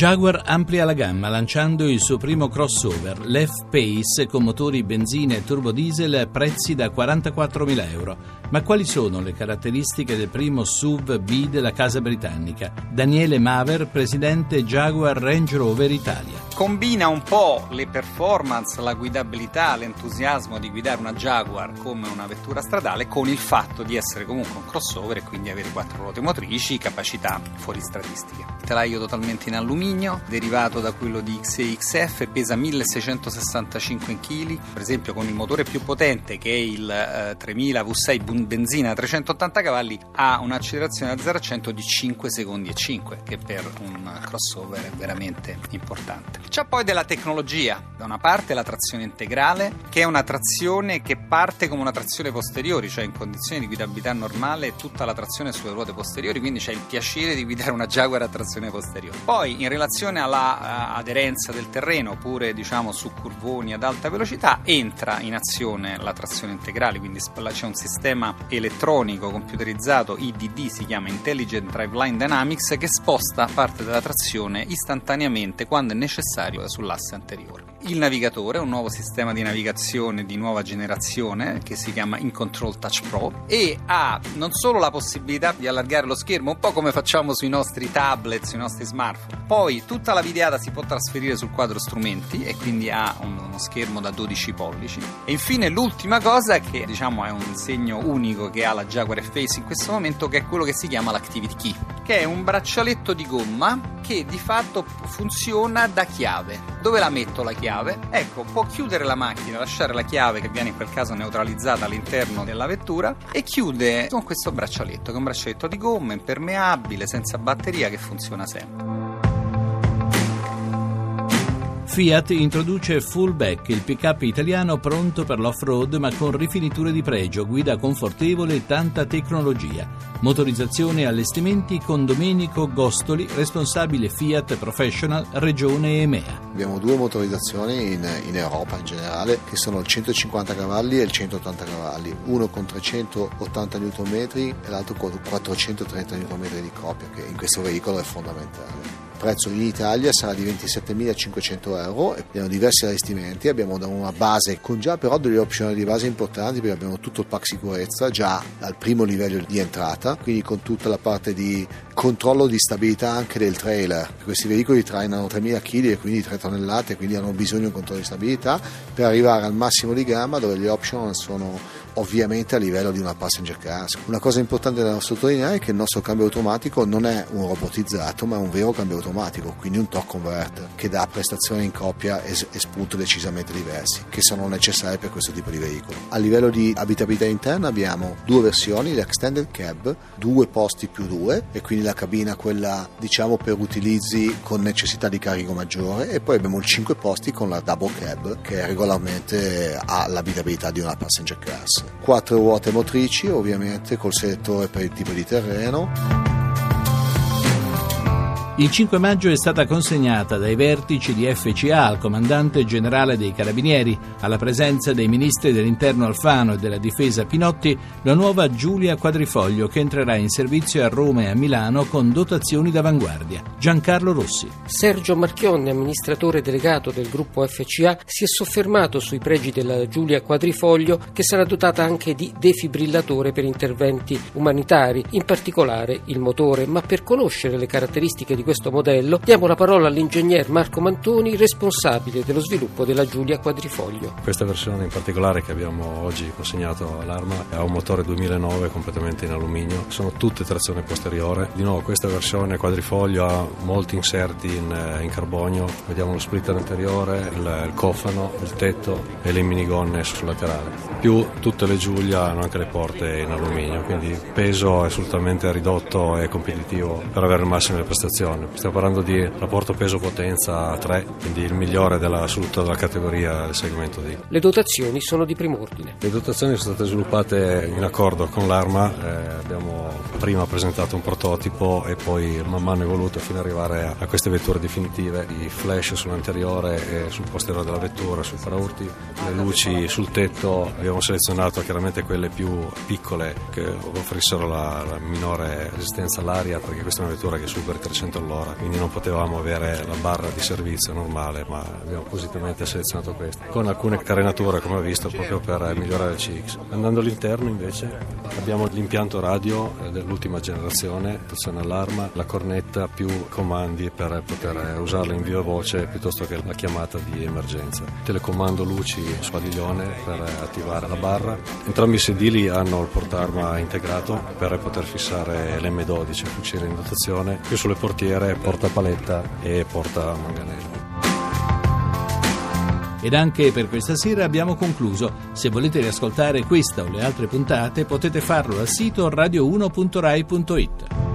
Jaguar amplia la gamma lanciando il suo primo crossover, l'F-Pace con motori benzina e turbodiesel a prezzi da 44.000 euro. Ma quali sono le caratteristiche del primo SUV B della casa britannica? Daniele Maver, presidente Jaguar Range Rover Italia. Combina un po' le performance, la guidabilità, l'entusiasmo di guidare una Jaguar come una vettura stradale con il fatto di essere comunque un crossover e quindi avere quattro ruote motrici, capacità fuoristradistiche. Telaio totalmente in alluminio, derivato da quello di XEXF, pesa 1665 kg, per esempio con il motore più potente che è il eh, 3000 V6 benzina a 380 cavalli ha un'accelerazione da 0 a 100 di 5 secondi e 5, che per un crossover è veramente importante. C'è poi della tecnologia, da una parte la trazione integrale, che è una trazione che parte come una trazione posteriore, cioè in condizioni di guidabilità normale tutta la trazione sulle ruote posteriori, quindi c'è il piacere di guidare una Jaguar a trazione posteriore. Poi in relazione all'aderenza del terreno, oppure diciamo su curvoni ad alta velocità, entra in azione la trazione integrale, quindi c'è un sistema elettronico computerizzato IDD, si chiama Intelligent Driveline Dynamics, che sposta parte della trazione istantaneamente quando è necessario sull'asse anteriore il navigatore, un nuovo sistema di navigazione di nuova generazione che si chiama InControl Touch Pro e ha non solo la possibilità di allargare lo schermo, un po' come facciamo sui nostri tablet, sui nostri smartphone, poi tutta la videata si può trasferire sul quadro strumenti e quindi ha uno schermo da 12 pollici. E infine l'ultima cosa che diciamo è un segno unico che ha la Jaguar F-Face in questo momento che è quello che si chiama l'Activity Key, che è un braccialetto di gomma che di fatto funziona da chiave. Dove la metto la chiave? ecco, può chiudere la macchina, lasciare la chiave che viene in quel caso neutralizzata all'interno della vettura e chiude con questo braccialetto, che è un braccialetto di gomma, impermeabile, senza batteria che funziona sempre. Fiat introduce Fullback, il pick-up italiano pronto per l'off-road ma con rifiniture di pregio, guida confortevole e tanta tecnologia. Motorizzazione e allestimenti con Domenico Gostoli, responsabile Fiat Professional Regione EMEA. Abbiamo due motorizzazioni in, in Europa in generale che sono il 150 cavalli e il 180 cavalli, uno con 380 Nm e l'altro con 430 Nm di coppia che in questo veicolo è fondamentale prezzo in Italia sarà di 27.500 euro abbiamo diversi allestimenti, abbiamo una base con già però delle opzioni di base importanti perché abbiamo tutto il pack sicurezza già al primo livello di entrata, quindi con tutta la parte di controllo di stabilità anche del trailer. Questi veicoli trainano 3.000 kg e quindi 3 tonnellate, quindi hanno bisogno di un controllo di stabilità per arrivare al massimo di gamma dove le option sono ovviamente a livello di una passenger car. Una cosa importante da sottolineare è che il nostro cambio automatico non è un robotizzato ma è un vero cambio automatico, quindi un torque converter che dà prestazioni in coppia e, e spunti decisamente diversi che sono necessari per questo tipo di veicolo. A livello di abitabilità interna abbiamo due versioni, l'extended cab, due posti più due e quindi la cabina quella diciamo per utilizzi con necessità di carico maggiore e poi abbiamo il 5 posti con la double cab che regolarmente ha l'abitabilità di una passenger class. Quattro ruote motrici ovviamente col selettore per il tipo di terreno il 5 maggio è stata consegnata dai vertici di FCA al comandante generale dei Carabinieri, alla presenza dei ministri dell'Interno Alfano e della Difesa Pinotti, la nuova Giulia Quadrifoglio che entrerà in servizio a Roma e a Milano con dotazioni d'avanguardia. Giancarlo Rossi. Sergio Marchionne, amministratore delegato del gruppo FCA, si è soffermato sui pregi della Giulia Quadrifoglio che sarà dotata anche di defibrillatore per interventi umanitari, in particolare il motore, ma per conoscere le caratteristiche di questo modello, diamo la parola all'ingegner Marco Mantoni, responsabile dello sviluppo della Giulia Quadrifoglio. Questa versione in particolare che abbiamo oggi consegnato all'arma ha un motore 2009 completamente in alluminio, sono tutte trazione posteriore. Di nuovo questa versione Quadrifoglio ha molti inserti in, eh, in carbonio, vediamo lo splitter anteriore, il, il cofano, il tetto e le minigonne sul laterale. Più tutte le Giulia hanno anche le porte in alluminio, quindi il peso è assolutamente ridotto e competitivo per avere il massimo delle prestazioni. Anni. Stiamo parlando di rapporto peso-potenza 3, quindi il migliore dell'assoluto della categoria del segmento D. Le dotazioni sono di primo ordine. Le dotazioni sono state sviluppate in accordo con l'Arma, eh, abbiamo prima presentato un prototipo e poi man mano evoluto fino ad arrivare a queste vetture definitive, i flash sull'anteriore e sul posteriore della vettura, sui paraurti, le luci sul tetto, abbiamo selezionato chiaramente quelle più piccole che offrissero la, la minore resistenza all'aria perché questa è una vettura che supera i 300 all'ora, quindi non potevamo avere la barra di servizio normale, ma abbiamo appositamente selezionato questa, con alcune carenature come ho visto proprio per migliorare il CX. Andando all'interno invece abbiamo l'impianto radio dell'ultima generazione, trazione all'arma, la cornetta più comandi per poter usarla in viva voce piuttosto che la chiamata di emergenza. Telecomando luci su padiglione per attivare la barra. Entrambi i sedili hanno il portarma integrato per poter fissare l'M12, fucile in dotazione, più sulle portiere porta paletta e porta manganello. Ed anche per questa sera abbiamo concluso. Se volete riascoltare questa o le altre puntate potete farlo al sito radio1.rai.it.